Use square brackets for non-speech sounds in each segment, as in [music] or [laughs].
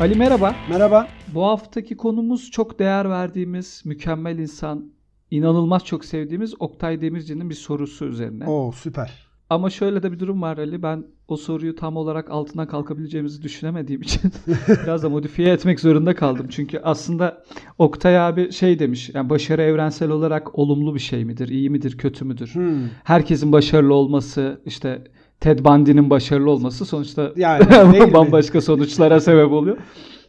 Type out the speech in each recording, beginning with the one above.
Ali merhaba. Merhaba. Bu haftaki konumuz çok değer verdiğimiz, mükemmel insan, inanılmaz çok sevdiğimiz Oktay Demirci'nin bir sorusu üzerine. Oo süper. Ama şöyle de bir durum var Ali. Ben o soruyu tam olarak altına kalkabileceğimizi düşünemediğim için [laughs] biraz da modifiye etmek zorunda kaldım. Çünkü aslında Oktay abi şey demiş. Yani başarı evrensel olarak olumlu bir şey midir? iyi midir? Kötü müdür? Hmm. Herkesin başarılı olması işte Ted Bundy'nin başarılı olması sonuçta Yani [laughs] bambaşka sonuçlara sebep oluyor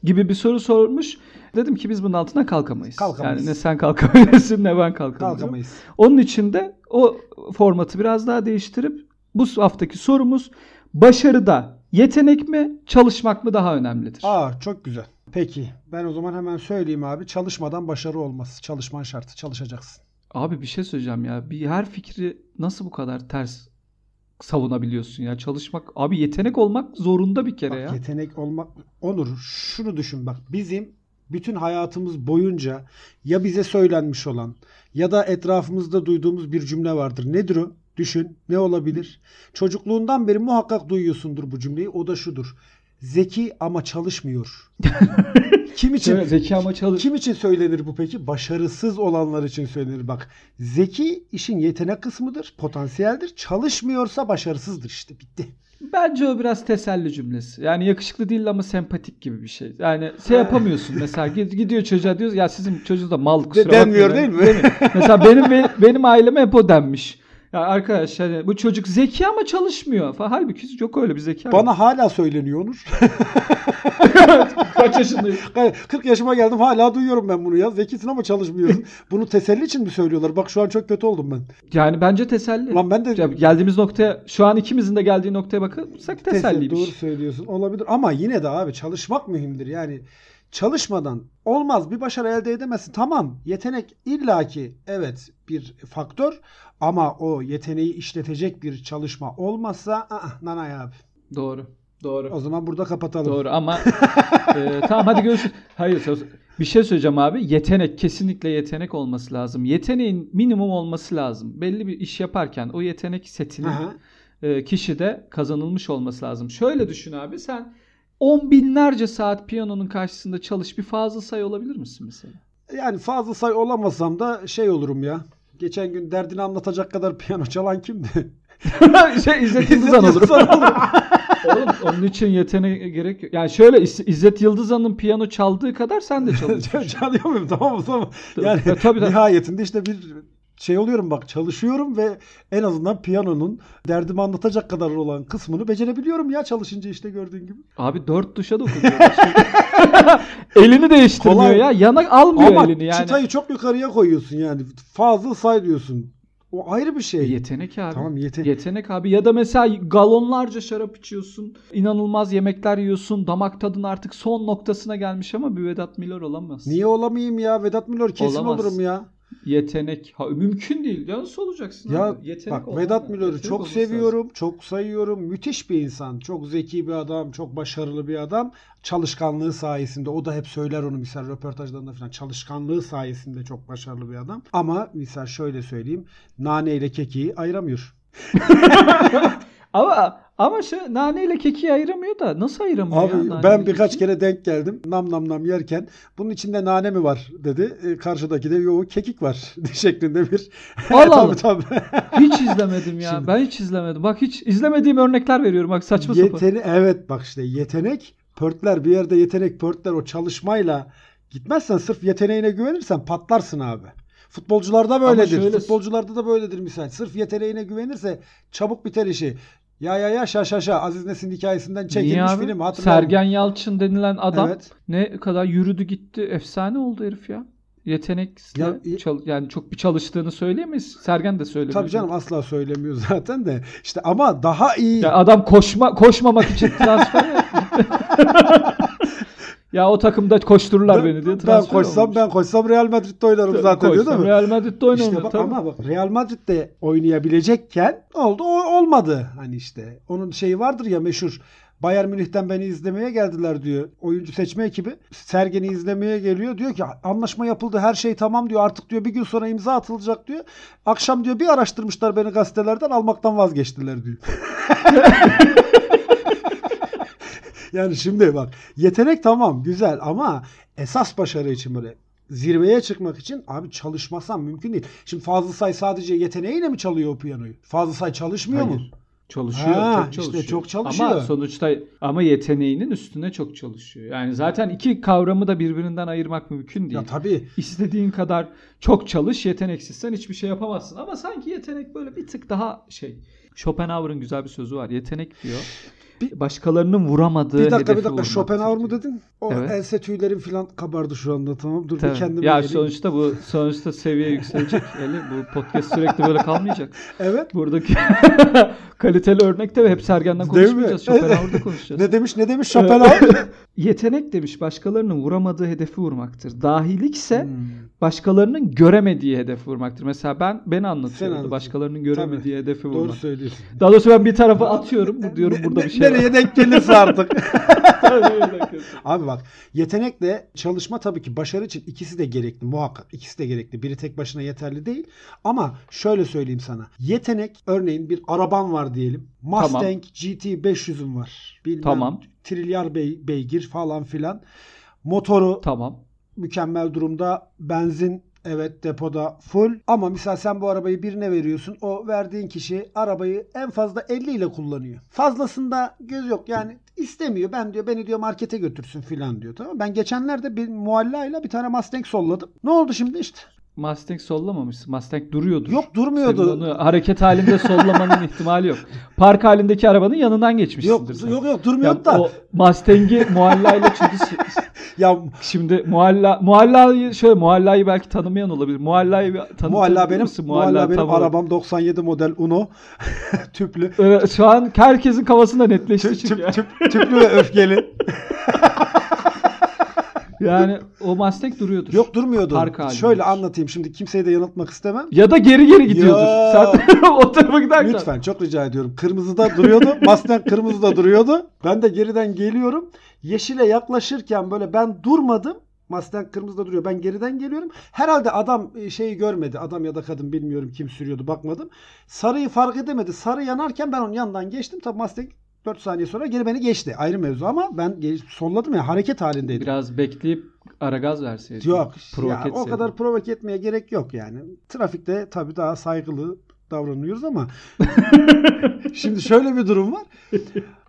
gibi bir soru sormuş. Dedim ki biz bunun altına kalkamayız. Kalkamayız. Yani ne sen kalkabilirsin ne ben kalkamıyorum. Kalkamayız. Onun için de o formatı biraz daha değiştirip bu haftaki sorumuz başarıda yetenek mi çalışmak mı daha önemlidir? Aa çok güzel. Peki ben o zaman hemen söyleyeyim abi. Çalışmadan başarı olmaz. Çalışman şartı. Çalışacaksın. Abi bir şey söyleyeceğim ya. Bir her fikri nasıl bu kadar ters savunabiliyorsun ya? Çalışmak abi yetenek olmak zorunda bir kere Bak, ya. yetenek olmak. Onur şunu düşün bak. Bizim bütün hayatımız boyunca ya bize söylenmiş olan ya da etrafımızda duyduğumuz bir cümle vardır. Nedir o? Düşün. Ne olabilir? Çocukluğundan beri muhakkak duyuyorsundur bu cümleyi. O da şudur. Zeki ama çalışmıyor. [laughs] Kim için? Şöyle zeki ama çalış. Kim için söylenir bu peki? Başarısız olanlar için söylenir. Bak zeki işin yetenek kısmıdır, potansiyeldir. Çalışmıyorsa başarısızdır işte bitti. Bence o biraz teselli cümlesi. Yani yakışıklı değil ama sempatik gibi bir şey. Yani şey yapamıyorsun mesela gid- gidiyor çocuğa diyoruz ya sizin çocuğunuz da mal kusura denmiyor bakmayın." değil mi? mesela benim benim, benim aileme hep o denmiş. Ya arkadaş hani bu çocuk zeki ama çalışmıyor falan. Halbuki çok öyle bir zeka. yok. Bana hala söyleniyor Onur. [laughs] kaç yaşındayım? [laughs] 40 yaşıma geldim hala duyuyorum ben bunu ya. Zekisin ama çalışmıyorsun. [laughs] Bunu teselli için mi söylüyorlar? Bak şu an çok kötü oldum ben. Yani bence teselli. Lan ben de Ya geldiğimiz noktaya şu an ikimizin de geldiği noktaya Teselli, teselliymiş. Doğru söylüyorsun. Olabilir ama yine de abi çalışmak mühimdir. Yani çalışmadan olmaz bir başarı elde edemezsin. Tamam yetenek illaki evet bir faktör ama o yeteneği işletecek bir çalışma olmazsa aa, nanay abi. Doğru. Doğru. O zaman burada kapatalım. Doğru ama [laughs] e, tamam hadi görüşürüz. Hayır bir şey söyleyeceğim abi. Yetenek kesinlikle yetenek olması lazım. Yeteneğin minimum olması lazım. Belli bir iş yaparken o yetenek setinin e, kişide kazanılmış olması lazım. Şöyle düşün abi sen on binlerce saat piyanonun karşısında çalış bir fazla say olabilir misin mesela? Yani fazla say olamasam da şey olurum ya. Geçen gün derdini anlatacak kadar piyano çalan kimdi? [laughs] şey İzzet Yıldızan olur. [laughs] Oğlum onun için yeteneğe gerek yok. Yani şöyle İz- İzzet Yıldızan'ın piyano çaldığı kadar sen de çalıyorsun. [laughs] Çalıyor muyum? Tamam mı? Tamam. Yani Ya, tabii, tabii. nihayetinde işte bir şey oluyorum bak çalışıyorum ve en azından piyanonun derdimi anlatacak kadar olan kısmını becerebiliyorum ya çalışınca işte gördüğün gibi. Abi dört tuşa dokunuyor. [laughs] Elini değiştirmiyor Kolay. ya. Yana almıyor Ama elini yani. çıtayı çok yukarıya koyuyorsun yani. Fazla say diyorsun. O ayrı bir şey. Yetenek abi. Tamam, yete- Yetenek abi. Ya da mesela galonlarca şarap içiyorsun. inanılmaz yemekler yiyorsun. Damak tadın artık son noktasına gelmiş ama bir Vedat Milor olamaz. Niye olamayayım ya? Vedat Milor kesin Olamaz. olurum ya. Yetenek. Ha, mümkün değil. Ya nasıl olacaksın Ya abi? Yetenek bak Vedat. Milor'u çok lazım. seviyorum, çok sayıyorum. Müthiş bir insan, çok zeki bir adam, çok başarılı bir adam. Çalışkanlığı sayesinde o da hep söyler onu misal röportajlarında falan. Çalışkanlığı sayesinde çok başarılı bir adam. Ama misal şöyle söyleyeyim. Nane ile kekiği ayıramıyor. [laughs] Ama ama şu naneyle keki ayıramıyor da nasıl ayıramıyor ya? Abi naneyle ben birkaç kekiği? kere denk geldim. Nam nam nam yerken bunun içinde nane mi var dedi. E, karşıdaki de yok kekik var [laughs] şeklinde bir. [laughs] Allah Allah. [laughs] tabii tabii. Hiç izlemedim ya. Şimdi- Ben hiç izlemedim. Bak hiç izlemediğim örnekler veriyorum. Bak saçma sapan. Yetene evet bak işte yetenek pörtler bir yerde yetenek pörtler o çalışmayla gitmezsen sırf yeteneğine güvenirsen patlarsın abi. Futbolcularda böyledir. şöyle- Futbolcularda da böyledir misal. Sırf yeteneğine güvenirse çabuk biter işi. Ya ya ya şa şa şa Aziz Nesin hikayesinden Niye çekilmiş abi? film hatırlıyorum. Sergen Yalçın denilen adam Evet. ne kadar yürüdü gitti. Efsane oldu herif ya. Yetenekle Ya, i- çal- yani çok bir çalıştığını söyleyemeyiz. Sergen de söylemiyor. Tabii canım asla söylemiyor zaten de. İşte ama daha iyi. Ya adam koşma koşmamak için [laughs] transfer. Ya o takımda koştururlar beni diye ben transfer koşsam olmuş. ben koşsam Real Madrid'de oynarım zaten diyor değil Koşsam mi? Real Madrid'de oynanır. İşte bak, tabii. ama bak Real Madrid'de oynayabilecekken oldu o olmadı hani işte. Onun şeyi vardır ya meşhur. Bayern Münih'ten beni izlemeye geldiler diyor. Oyuncu seçme ekibi. Sergen'i izlemeye geliyor. Diyor ki anlaşma yapıldı her şey tamam diyor. Artık diyor bir gün sonra imza atılacak diyor. Akşam diyor bir araştırmışlar beni gazetelerden almaktan vazgeçtiler diyor. [laughs] Yani şimdi bak yetenek tamam güzel ama esas başarı için böyle zirveye çıkmak için abi çalışmasan mümkün değil. Şimdi Fazıl Say sadece yeteneğiyle mi çalıyor o piyanoyu? Fazıl Say çalışmıyor mu? Hayır. Çalışıyor, Ha, çok işte çalışıyor. çok çalışıyor. Ama sonuçta ama yeteneğinin üstüne çok çalışıyor. Yani zaten iki kavramı da birbirinden ayırmak mümkün değil. Ya tabii. İstediğin kadar çok çalış, yeteneksizsen hiçbir şey yapamazsın. Ama sanki yetenek böyle bir tık daha şey. Schopenhauer'ın güzel bir sözü var. Yetenek diyor. Bir- başkalarının vuramadığı Bir dakika bir dakika vurmaktır Schopenhauer diyor. dedin? O Evet. ense tüylerim falan kabardı şu anda tamam. Dur bir Tabii. kendime Ya geleyim. sonuçta bu sonuçta seviye yükselecek. [laughs] Ali bu podcast sürekli böyle kalmayacak. Evet. Buradaki [laughs] kaliteli örnekte ve hep Sergen'den konuşmayacağız. Schopenhauer'da [laughs] konuşacağız. Ne demiş ne demiş Schopenhauer? [laughs] Yetenek demiş başkalarının vuramadığı hedefi vurmaktır. Dahilikse Hmm. başkalarının göremediği hedefi vurmaktır. Mesela ben beni anlatıyorsun. Başkalarının göremediği hedefi Doğru vurmak. söylüyorsun. Daha doğrusu ben bir tarafa atıyorum. Bu diyorum burada bir şey var. Nereye denk gelirse artık. [laughs] Abi bak yetenekle çalışma tabii ki başarı için ikisi de gerekli muhakkak. İkisi de gerekli. Biri tek başına yeterli değil. Ama şöyle söyleyeyim sana. Yetenek örneğin bir araban var diyelim. Mustang GT 500'ün var. Bilmem Tamam. trilyar bey, beygir falan filan. Motoru Tamam. mükemmel durumda. Benzin evet depoda full. Ama mesela sen bu arabayı birine veriyorsun. O verdiğin kişi arabayı en fazla 50 ile kullanıyor. Fazlasında göz yok. Yani istemiyor. Ben diyor beni diyor markete götürsün filan diyor. Tamam? Ben geçenlerde bir muallayla bir tane Mustang solladım. Ne oldu şimdi işte? Mustang sollamamışsın. Mustang duruyordur. Yok Senin durmuyordu. onu hareket halinde sollamanın [laughs] ihtimali yok. Park halindeki arabanın yanından geçmişsindir Yok sen. yok yok Ya durmuyordu da. o Mustang'i muallayla çünkü [laughs] Ya şimdi mualla muallayı şöyle muallayı belki tanımayan olabilir. Muallayı tanıtabilir mualla benim misin? mualla benim olarak. arabam 97 model Uno [laughs] tüplü. Evet, şu an herkesin kafasında netleşti çünkü. tüp, tüp- tüplü ve öfkeli. Yani o Mustang duruyordur. Yok durmuyordu. Park halinde. Şöyle anlatayım şimdi kimseyi de yanıltmak istemem. Ya da geri geri gidiyordur. Ya. Sen [laughs] o tarafa giderken. Lütfen çok rica ediyorum. Kırmızıda duruyordu. [laughs] Mustang kırmızıda duruyordu. Ben de geriden geliyorum. Yeşile yaklaşırken böyle ben durmadım. Mustang kırmızıda duruyor. Ben geriden geliyorum. Herhalde adam e, şeyi görmedi. Adam ya da kadın bilmiyorum kim sürüyordu bakmadım. Sarıyı fark edemedi. Sarı yanarken ben onun yanından geçtim. Tabii Mustang 4 saniye sonra geri beni geçti. Ayrı mevzu ama ben solladım ya hareket halindeydim. Biraz bekleyip ara gaz verseydin. Yok. Ya, o kadar provoke etmeye gerek yok yani. Trafikte tabii daha saygılı davranıyoruz ama [laughs] şimdi şöyle bir durum var.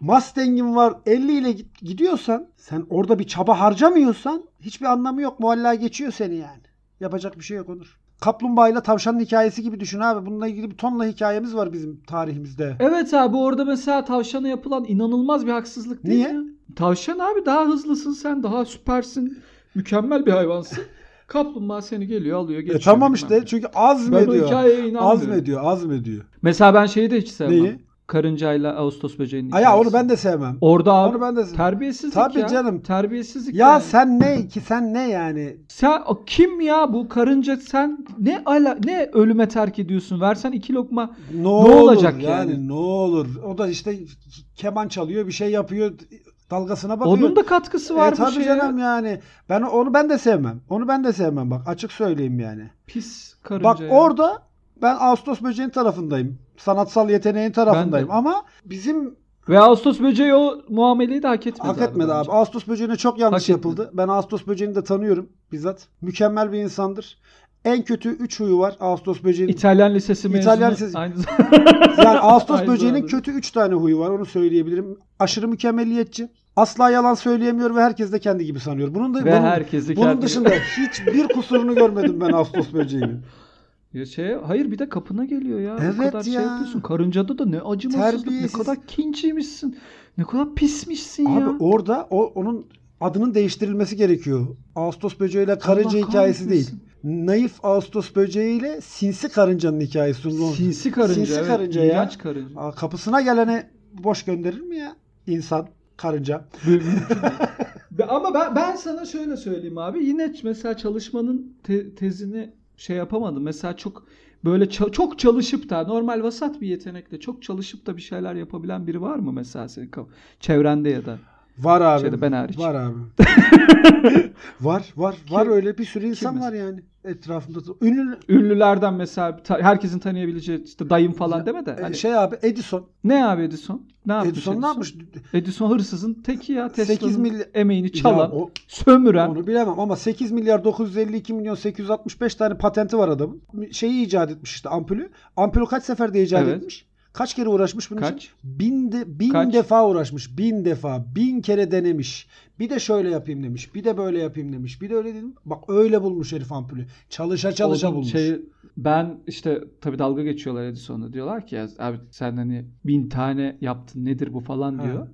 Mustang'in var 50 ile gidiyorsan sen orada bir çaba harcamıyorsan hiçbir anlamı yok. Mualla geçiyor seni yani. Yapacak bir şey yok Onur. Kaplumbağa ile tavşanın hikayesi gibi düşün abi. Bununla ilgili bir tonla hikayemiz var bizim tarihimizde. Evet abi orada mesela tavşana yapılan inanılmaz bir haksızlık değil Niye? mi? Tavşan abi daha hızlısın sen daha süpersin. Mükemmel bir hayvansın. [laughs] Kaplumbağa seni geliyor alıyor E geçiyor. tamam bilmem işte çünkü Ben o azmediyor. hikayeye inanmıyorum. Azmediyor, azmediyor. Mesela ben şeyi de hiç sevmem. Neyi? Karıncayla Ağustos böceğinin Aya onu ben de sevmem. Orada abi Onu ben de sevmem. terbiyesizlik Tabii ya. canım. Terbiyesizlik Ya yani. sen ne ki sen ne yani? Sen kim ya bu karınca sen ne ala ne ölüme terk ediyorsun? Versen iki lokma Ne, olacak olur yani? yani? Ne olur? O da işte keman çalıyor, bir şey yapıyor, dalgasına bakıyor. onun da katkısı var e, tabii şeye. canım yani. Ben onu ben de sevmem. Onu ben de sevmem bak. Açık söyleyeyim yani. Pis karınca. Bak ya. orada ben Ağustos böceğin tarafındayım. Sanatsal yeteneğin tarafındayım ama bizim Ve Ağustos böceği o muameleyi de hak etmedi. hak etmedi abi. bence. Ağustos böceğine çok yanlış Hak yapıldı. Ben Ağustos böceğini de tanıyorum bizzat. Mükemmel bir insandır. En kötü 3 huyu var Ağustos böceğinin. İtalyan lisesi mezunu. İtalyan lisesi- [laughs] Aynı [laughs] Yani Ağustos Aynı böceğinin zamanda. kötü 3 tane huyu var onu söyleyebilirim. Aşırı mükemmeliyetçi. Asla yalan söyleyemiyor ve herkes de kendi gibi sanıyor. Bunun da Ve bunun, herkesi bunun kendi- dışında hiçbir kusurunu görmedim ben Ağustos böceğinin. [laughs] Ya şey, hayır bir de kapına geliyor ya. Evet o kadar şey ya. yapıyorsun. Karıncada da ne acımasızlık, Terbiyesiz. ne kadar kinciymişsin. Ne kadar pismişsin Abi ya. orada o onun adının değiştirilmesi gerekiyor. Ağustos böceğiyle karınca Allah hikayesi değil. Naif Ağustos böceğiyle sinsi karıncanın hikayesi. Sinsi karınca. Sinsi evet. karınca ya. İğrenç karınca. Aa, Kapısına gelene boş gönderir mi ya? İnsan, karınca. Ama ben, ben sana şöyle söyleyeyim abi. Yine mesela çalışmanın te- tezini şey yapamadım. Mesela çok böyle çok çalışıp da normal vasat bir yetenekle çok çalışıp da bir şeyler yapabilen biri var mı mesela senin çevrende ya da? Var abi. Şeyde ben hariç. Var abi. [laughs] var, var, var Kim- öyle bir sürü insan Kim var yani. Etrafında ünlü Ünlülerden mesela herkesin tanıyabileceği işte dayım falan deme de. e, Hani, şey abi Edison. ne abi Edison? Ne yapmış Edison ne yapmış? Edison hırsızın teki ya. 8 Tesla'nın milyar emeğini çalan, Ya o- sömüren. Onu bilemem ama 8 milyar 952 milyon 865 tane patenti var adamın. Şeyi icat etmiş işte ampulü. Ampulü kaç seferde icat Evet. etmiş? Kaç kere uğraşmış bunun için? Kaç? Bin, de, bin Kaç? defa uğraşmış. Bin defa. Bin kere denemiş. Bir de şöyle yapayım demiş. Bir de böyle yapayım demiş. Bir de öyle dedim. Bak öyle bulmuş herif ampulü. Çalışa çalışa Onun bulmuş. şeyi- ben işte tabii dalga geçiyorlar Edison'la. Diyorlar ki ya abi sen hani bin tane yaptın nedir bu falan Ha. diyor.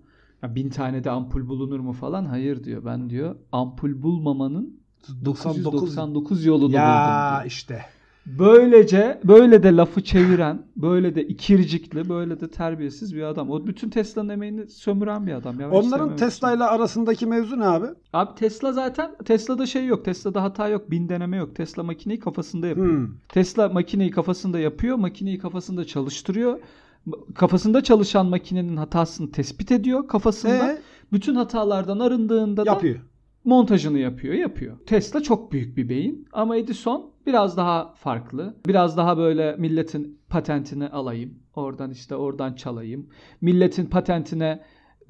Ya bin tane de ampul bulunur mu falan? Hayır diyor. Ben diyor ampul bulmamanın 99. 999 yolunu buldum Ya işte. Böylece böyle de lafı çeviren, böyle de ikircikli, böyle de terbiyesiz bir adam. O bütün Tesla'nın emeğini sömüren bir adam. Ya. Onların sevmem Tesla ile arasındaki mevzu ne abi? Abi Tesla zaten Tesla'da şey yok. Tesla'da hata yok. Bin deneme yok. Tesla makineyi kafasında yapıyor. Hmm. Tesla makineyi kafasında yapıyor. Makineyi kafasında çalıştırıyor. Kafasında çalışan makinenin hatasını tespit ediyor kafasında. Ee, Bütün hatalardan arındığında da yapıyor. Montajını yapıyor, yapıyor. Tesla çok büyük bir beyin ama Edison biraz daha farklı. Biraz daha böyle milletin patentini alayım. Oradan işte oradan çalayım. Milletin patentine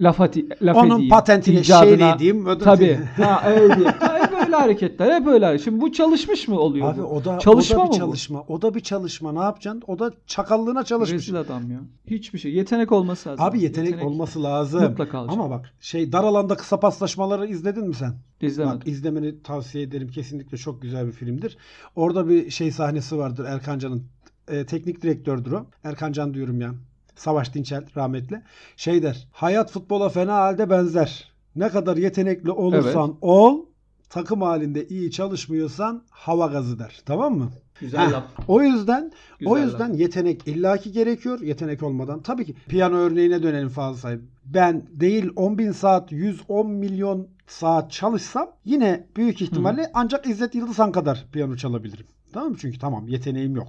laf, ati, laf Onun edeyim. patentine icadına- şey diyeyim. ödül- Tabii. Ha öyle. [laughs] Hep böyle hareketler. Hep öyle. Şimdi bu çalışmış mı oluyor? Abi bu? o da, Çalışma o da mı bir bu? çalışma. O da bir çalışma. Ne yapacaksın? O da çakallığına çalışmış. Rezil adam ya. Hiçbir şey. Yetenek olması lazım. Abi yetenek, olması lazım. mutlaka olacak. Ama bak şey dar alanda kısa paslaşmaları izledin mi sen? İzlemedim. Bak izlemeni tavsiye ederim. Kesinlikle çok güzel bir filmdir. Orada bir şey sahnesi vardır Erkancan'ın. e, teknik direktördür o. Erkancan diyorum ya. Savaş Dinçel rahmetli. Şey der. Hayat futbola fena halde benzer. Ne kadar yetenekli olursan ol takım halinde iyi çalışmıyorsan hava gazı der. Tamam mı? Güzel Heh. laf. O yüzden Güzel o yüzden laf. yetenek illaki gerekiyor. Yetenek olmadan tabii ki piyano örneğine dönelim fazla sayı. Ben değil 10 bin saat 110 milyon saat çalışsam yine büyük ihtimalle ancak İzzet Yıldızhan kadar piyano çalabilirim. Tamam mı? Çünkü tamam yeteneğim yok.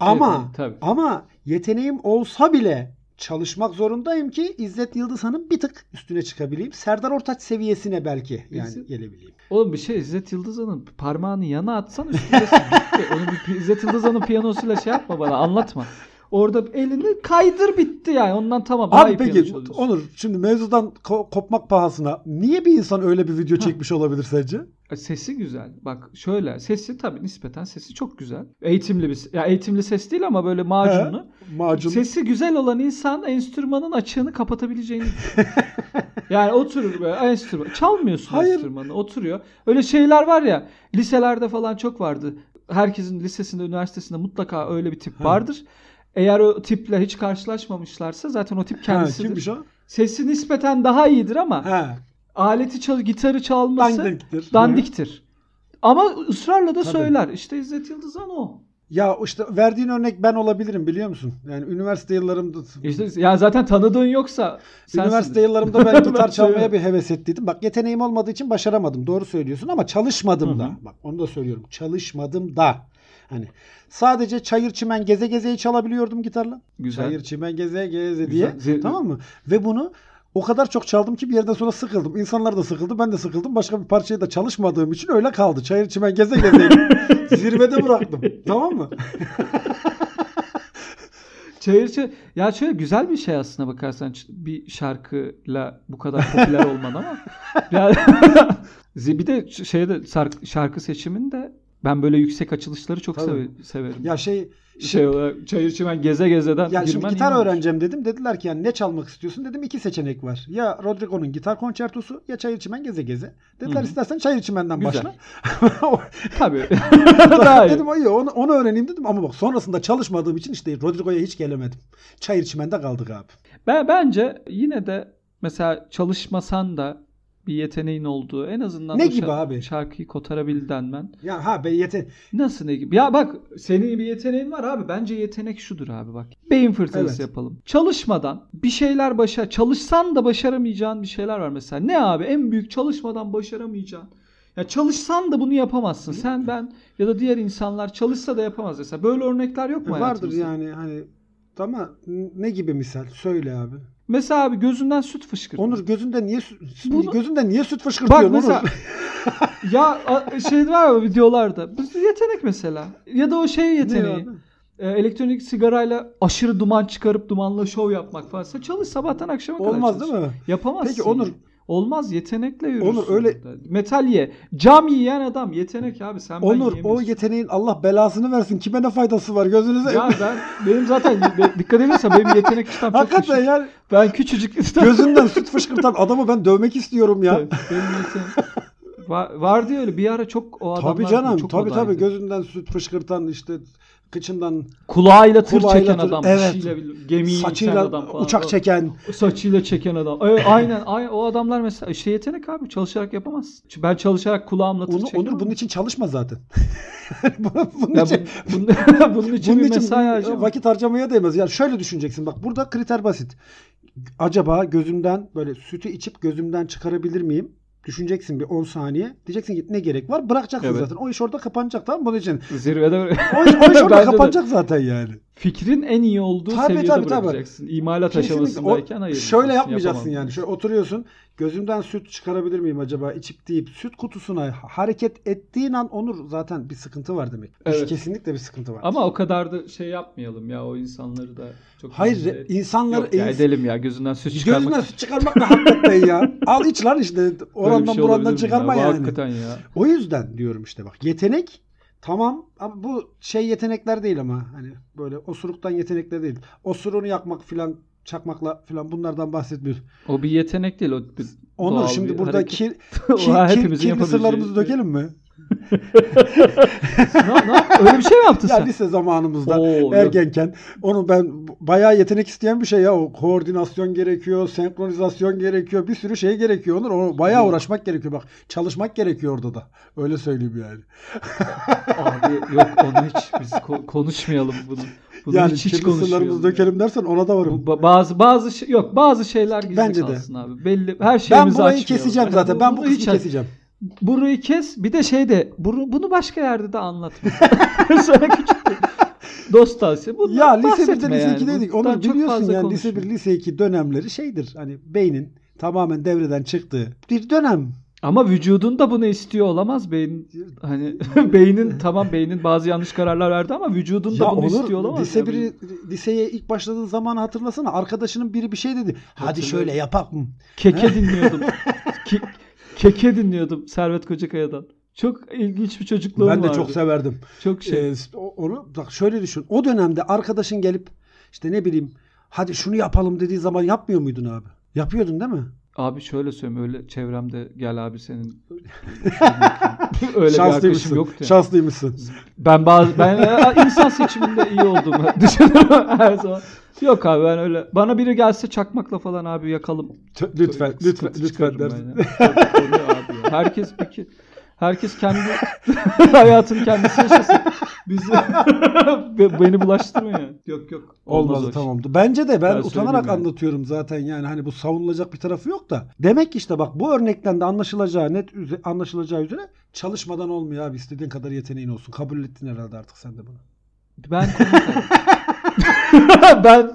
Ama Yeteneğim, tabii. ama yeteneğim olsa bile çalışmak zorundayım ki İzzet Yıldızhan'ın bir tık üstüne çıkabileyim. Serdar Ortaç seviyesine belki yani İzzet- gelebileyim. Oğlum bir şey İzzet Yıldızhan'ın parmağını yana atsan. Bitti. Onu bir İzzet Yıldızhan'ın piyanosuyla şey yapma bana anlatma. Orada elini kaydır bitti yani. Ondan tamam. Abi peki. Onur şimdi mevzudan ko- kopmak pahasına niye bir insan öyle bir video çekmiş olabilir sence? E, Sesi güzel. Bak şöyle sesi tabii nispeten sesi çok güzel. Eğitimli bir ya eğitimli ses değil ama böyle macunlu. Macun. Sesi güzel olan insan enstrümanın açığını kapatabileceğini [laughs] yani oturur böyle enstrüman. Çalmıyorsun Hayır. enstrümanı. Oturuyor. Öyle şeyler var ya liselerde falan çok vardı. Herkesin lisesinde, üniversitesinde mutlaka öyle bir tip vardır. Eğer o tiple hiç karşılaşmamışlarsa zaten o tip Ha, kendisidir. kimmiş o? Sesi nispeten daha iyidir ama Ha. aleti çal gitarı çalması Dandiktir. dandiktir. Ama ısrarla da Tabii. söyler. İşte İzzet Yıldızhan o. Ya işte verdiğin örnek ben olabilirim biliyor musun? Yani üniversite yıllarımda İşte ya zaten tanıdığın yoksa sensindir. üniversite yıllarımda ben [laughs] gitar çalmaya bir heves ettiydim. Bak yeteneğim olmadığı için başaramadım. Doğru söylüyorsun ama çalışmadım Hı da. Bak onu da söylüyorum. Çalışmadım da. Hani sadece çayır çimen geze gezeyi çalabiliyordum gitarla. Güzel. Çayır çimen geze geze diye. Güzel. Ze- Tamam mı? Ve bunu o kadar çok çaldım ki bir yerden sonra sıkıldım. İnsanlar da sıkıldı. Ben de sıkıldım. Başka bir parçayı da çalışmadığım için öyle kaldı. Çayır çimen geze geze [laughs] zirvede bıraktım. Tamam mı? [laughs] Çayır çayır. Ya şöyle güzel bir şey aslına bakarsan bir şarkıyla bu kadar popüler olman ama. [laughs] Yani, bir de şeyde şarkı, şarkı seçiminde ben böyle yüksek açılışları çok Tabii. seve- severim. Ya şey şey olarak çayır çimen geze gezeden Ya şimdi gitar öğreneceğim dedim. Dediler ki yani ne çalmak istiyorsun? Dedim iki seçenek var. Ya Rodrigo'nun gitar konçertosu ya Çayır Çimen Geze Geze. Dediler Hı hı. istersen Çayır Çimen'den Güzel. başla. [laughs] Tabii. [laughs] Dedim iyi onu, onu öğreneyim dedim ama bak sonrasında çalışmadığım için işte Rodrigo'ya hiç gelemedim. Çayır Çimen'de kaldık abi. Ben bence yine de mesela çalışmasan da bir yeteneğin olduğu en azından Ne gibi şa- abi? şarkıyı kotarabilden ben. Ya ha be yete Nasıl ne gibi? Ya bak senin bir yeteneğin var abi. Bence yetenek şudur abi bak. Beyin fırtınası Evet. yapalım. Çalışmadan bir şeyler başa çalışsan da başaramayacağın bir şeyler var mesela. Ne abi? En büyük çalışmadan başaramayacağın. Ya çalışsan da bunu yapamazsın. Sen ben ya da diğer insanlar çalışsa da yapamaz mesela. Böyle örnekler yok mu vardır hayatımızda? yani hani Ama ne gibi misal? Söyle abi. Mesela abi gözünden süt fışkırdı. Onur gözünden niye süt, Bunu- gözünden niye süt Bak fışkırtıyorsun mesela Onur? [laughs] ya şey var ya videolarda. Yetenek mesela. Ya da o şey Ne yeteneği. E, elektronik sigarayla aşırı duman çıkarıp dumanla şov yapmak falan. Sen çalış sabahtan akşama kadar Olmaz değil mi? Yapamazsın. Peki Onur- Olmaz yetenekle yürürsün. Onur, öyle-. Metal ye. Cam yiyen adam yetenek abi sen ben Onur o yiyemiyorsun. yeteneğin Allah belasını versin. Kime ne faydası var gözünüze? Ya ben benim zaten dikkat ediyorsan benim yetenek iştahım çok Hakikaten düşük. yani Ben küçücük gözünden süt fışkırtan adamı ben dövmek istiyorum ya. Tabii, benim yeteneğim. Var, vardı öyle bir ara çok o adamlar Tabii canım. çok tabii tabii gözünden süt fışkırtan işte kıçından Kulağıyla tır Kulağıyla çeken tır- adam. evet. bir- gemiyi saçıyla adam falan. uçak çeken. Saçıyla çeken adam. Aynen, aynen. O adamlar mesela işte yetenek abi. Çalışarak yapamaz. Ben çalışarak kulağımla tır Onu. Onur bunun için çalışma zaten. [laughs] bunun Ya için, bu- [laughs] bunun, [laughs] bunun için bunun bir için mesai harcama. vakit harcamaya değmez. Yani şöyle düşüneceksin. Bak burada kriter basit. Acaba gözümden böyle sütü içip gözümden çıkarabilir miyim? Düşüneceksin bir 10 saniye. Diyeceksin ki ne gerek var? Bırakacaksın Evet. zaten. O iş orada kapanacak tamam mı? Bunun için. Zirvede O iş, o iş [laughs] orada kapanacak zaten yani. Fikrin en iyi olduğu Tabii, seviyede tabii, tabii. bırakacaksın. İmalat Kesinlikle. aşamasındayken hayır. şöyle yapmayacaksın yapamam. yani. Şöyle oturuyorsun. Gözümden süt çıkarabilir miyim acaba içip deyip süt kutusuna hareket ettiğin an Onur zaten bir sıkıntı var demek. Evet. Kesinlikle bir sıkıntı var. Ama o kadar da şey yapmayalım ya o insanları da çok Hayır insanlar Yok ya edelim ya gözünden süt çıkarmak. gözünden süt çıkarmak ne hakikaten ya. [laughs] Al iç lan işte orandan şey burandan çıkarma ya? Yani. Hakikaten ya. O yüzden diyorum işte bak yetenek tamam ama bu şey yetenekler değil ama hani böyle osuruktan yetenekler değil. Osuruğunu yakmak filan çakmakla filan bunlardan bahsetmiyoruz. O bir yetenek değil o bir Onur şimdi bir burada hareket. kir, [laughs] O ki, ki, hepimizin kirli sırlarımızı dökelim mi? Ne, ne, öyle bir şey mi yaptın Ya sen? lise zamanımızda Oo, yok. ergenken onu ben bayağı yetenek isteyen bir şey ya. O koordinasyon gerekiyor, senkronizasyon gerekiyor, bir sürü şey gerekiyor. Onur onu bayağı Yok. uğraşmak gerekiyor bak. Çalışmak gerekiyor orada da. Öyle söyleyeyim yani. Abi yok onu hiç biz ko- konuşmayalım bunu. Bunu yani hiç, hiç sırlarımızı dökelim dersen ona da varım. Ba- bazı bazı şey yok bazı şeyler gizli Bence de. kalsın abi. Belli her Ben şeyimizi burayı açmayalım. keseceğim zaten. Ben bu hiç kısmı aç- keseceğim. Burayı kes. Bir de şey de bunu, bunu başka yerde de anlatma. [laughs] Sana küçük bir dost tavsiye. Bundan Ya lise 1'de bahsetme lise yani. 2'deydik. Bundan Onu biliyorsun yani lise konuşma. 1 lise 2 dönemleri şeydir. Hani beynin tamamen devreden çıktığı bir dönem. Ama vücudun da bunu istiyor olamaz beyin hani [laughs] beynin tamam beynin bazı yanlış kararlar verdi ama vücudun da Ya bunu Onur, istiyor olamaz. lise. 1'i liseye ilk başladığın zamanı hatırlasana. Arkadaşının biri bir şey dedi. Hadi şöyle yapak mı? Keke dinliyordum. [laughs] keke dinliyordum Servet Kocakaya'dan. Çok ilginç bir çocukluğum Ben de vardı. çok severdim. Çok şey. Ee, onu bak şöyle düşün. O dönemde arkadaşın gelip işte ne bileyim hadi şunu yapalım dediği zaman yapmıyor muydun abi? Yapıyordun değil mi? Abi şöyle söyleyeyim öyle çevremde gel abi senin [laughs] öyle bir arkadaşım Şanslıymışsın. yoktu. yani. Şanslıymışsın. Ben bazı ben insan seçiminde iyi olduğumu [laughs] düşünüyorum her zaman. Yok abi ben öyle. Bana biri gelse çakmakla falan abi yakalım. Lütfen, lütfen, lütfen ya. Herkes peki herkes kendi [laughs] hayatını kendisi yaşasın. Bizi [laughs] Be- beni bulaştırmayın. Yok yok. Olmaz Olmadı o iş. tamamdı. Bence de ben, Ben utanarak yani. anlatıyorum zaten yani hani bu savunulacak bir tarafı yok da. Demek ki işte bak bu örnekten de anlaşılacağı net anlaşılacağı üzere çalışmadan olmuyor abi. İstediğin kadar yeteneğin olsun. Kabul ettin herhalde artık sen de bunu. Ben [laughs] ben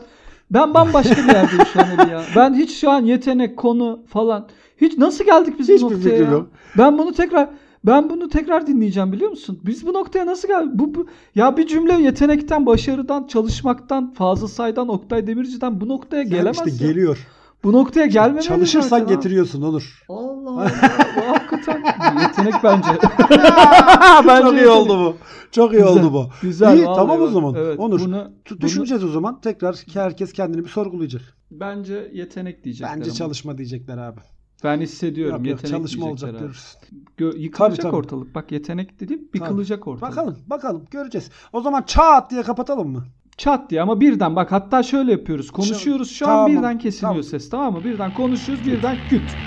ben bambaşka bir yerdeyim şu an ya. Ben hiç şu an yetenek, konu falan hiç nasıl geldik biz Hiçbir bu noktaya ya? yok. Ben bunu tekrar ben bunu tekrar dinleyeceğim biliyor musun? Biz bu noktaya nasıl geldik? Bu, bu ya bir cümle yetenekten, başarıdan, çalışmaktan, Fazıl Say'dan, Oktay Demirci'den bu noktaya Yani gelemez işte ya. geliyor. Bu noktaya gelmemeli Çalışırsan zaten getiriyorsun olur. Allah [laughs] Allah. bu hakikaten yetenek bence. [laughs] Çok iyi yetenek. oldu bu. Çok iyi Güzel, oldu bu. Güzel. İyi tamam o bak. zaman. Evet, Onur. Bunu, Tu- bunu Düşüneceğiz o zaman. Tekrar herkes kendini bir sorgulayacak. bence yetenek diyecekler. Bence ama. çalışma diyecekler abi. Ben hissediyorum Yok, yetenek çalışma olacak abi. görürsün. Gö- yıkılacak Tabii, tabii. ortalık. Bak yetenek dedim yıkılacak ortalık. Bakalım bakalım göreceğiz. O zaman çat diye kapatalım mı? Çat diye ama birden bak hatta şöyle yapıyoruz. Konuşuyoruz şu an Tamam, birden kesiliyor tamam. ses tamam mı? Birden konuşuyoruz birden küt.